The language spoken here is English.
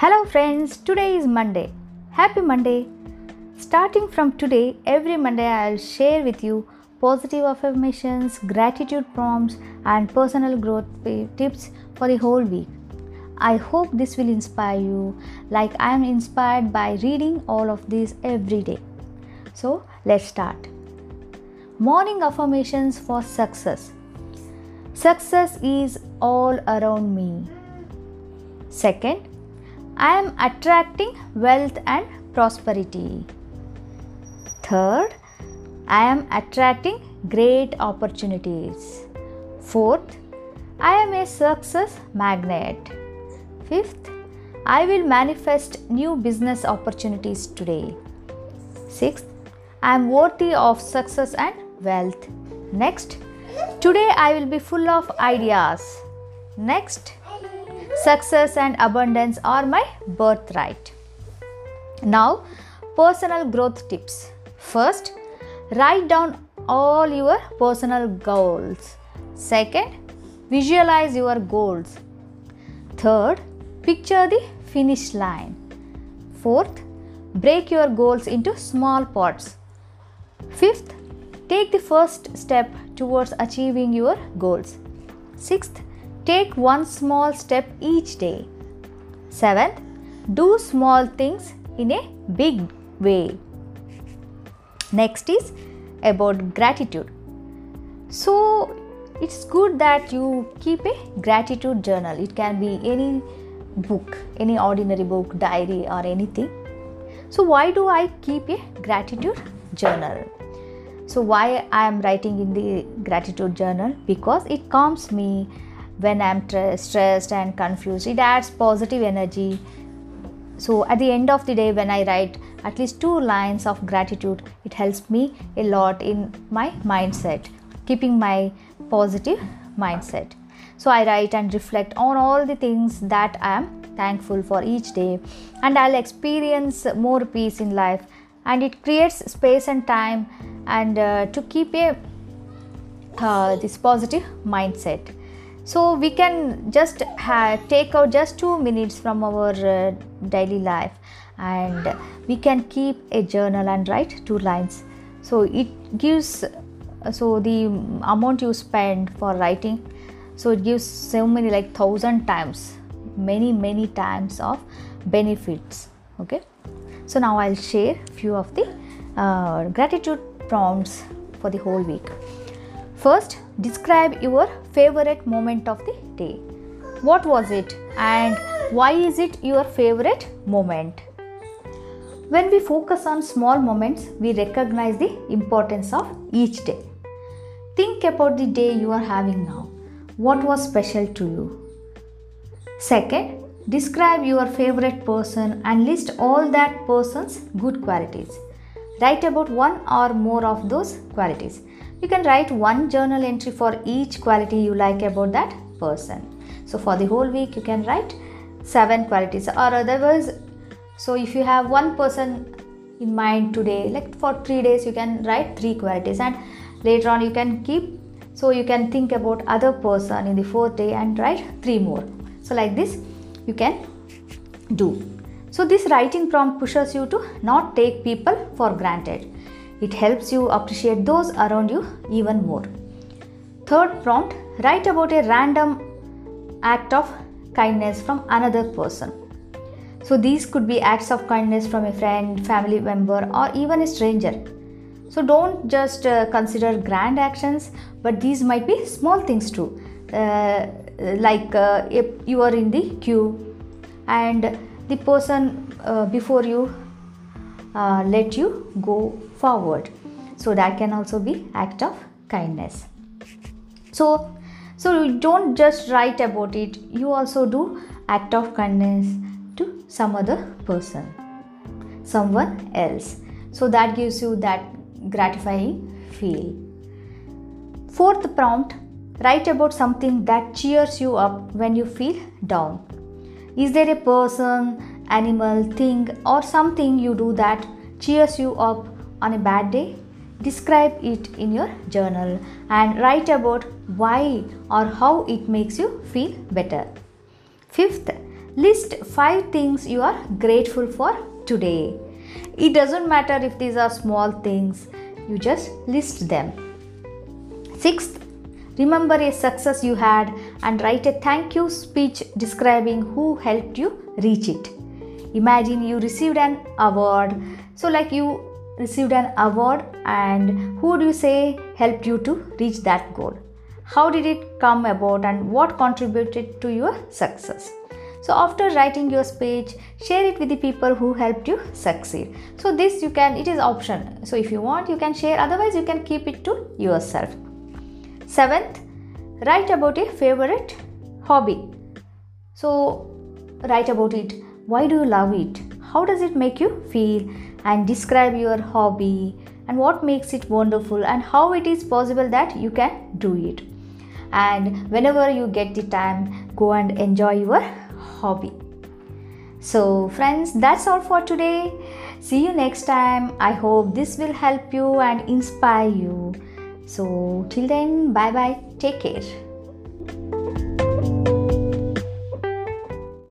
Hello, friends. Today is Monday. Happy Monday. Starting from today, every Monday I'll share with you positive affirmations, gratitude prompts, and personal growth tips for the whole week. I hope this will inspire you like I am inspired by reading all of these every day. So, let's start. Morning affirmations for success. Success is all around me. Second, I am attracting wealth and prosperity. Third, I am attracting great opportunities. Fourth, I am a success magnet. Fifth, I will manifest new business opportunities today. Sixth, I am worthy of success and wealth. Next, today I will be full of ideas. Next, success and abundance are my birthright. Now, personal growth tips. First, write down all your personal goals. Second, visualize your goals. Third, picture the finish line. Fourth, break your goals into small parts. Fifth, take the first step towards achieving your goals. Sixth, take one small step each day. Seventh, do small things in a big way. Next is about gratitude. So, it's good that you keep a gratitude journal. It can be any book, any ordinary book, diary, or anything. So, why do I keep a gratitude journal? So, why I am writing in the gratitude journal? Because it calms me when I'm tra- stressed and confused. It adds positive energy. So, at the end of the day, when I write at least two lines of gratitude, it helps me a lot in my mindset, keeping my positive mindset. So, I write and reflect on all the things that I am thankful for each day, and I'll experience more peace in life. And it creates space and time, and uh, to keep a uh, this positive mindset so we can just ha- take out just two minutes from our uh, daily life and we can keep a journal and write two lines. So it gives so the amount you spend for writing so it gives so many like thousand times many many times of benefits okay? So now i'll share few of the uh, gratitude prompts for the whole week First, describe your favorite moment of the day. What was it and why is it your favorite moment? When we focus on small moments, we recognize the importance of each day. Think about the day you are having now. What was special to you? Second, describe your favorite person and list all that person's good qualities. Write about one or more of those qualities. You can write one journal entry for each quality you like about that person. So, for the whole week, you can write seven qualities, or otherwise, so if you have one person in mind today, like for three days, you can write three qualities, and later on, you can keep so you can think about other person in the fourth day and write three more. So, like this, you can do. So, this writing prompt pushes you to not take people for granted. It helps you appreciate those around you even more. Third prompt write about a random act of kindness from another person. So, these could be acts of kindness from a friend, family member, or even a stranger. So, don't just uh, consider grand actions, but these might be small things too. Uh, like uh, if you are in the queue and the person uh, before you uh, let you go forward. So that can also be act of kindness. So so you don't just write about it you also do act of kindness to some other person someone else. So that gives you that gratifying feel. Fourth prompt write about something that cheers you up when you feel down. Is there a person animal thing or something you do that cheers you up on a bad day describe it in your journal and write about why or how it makes you feel better. Fifth list five things you are grateful for today. It doesn't matter if these are small things you just list them. Sixth remember a success you had and write a thank you speech describing who helped you reach it. Imagine you received an award so like you received an award and who do you say helped you to reach that goal? How did it come about and what contributed to your success? So after writing your speech share it with the people who helped you succeed. So this you can it is option. So if you want you can share. Otherwise you can keep it to yourself. Seventh write about a favorite hobby. So write about it. Why do you love it? How does it make you feel and describe your hobby and what makes it wonderful and how it is possible that you can do it. And whenever you get the time go and enjoy your hobby. So friends that's all for today. See you next time. I hope this will help you and inspire you. So till then bye bye take care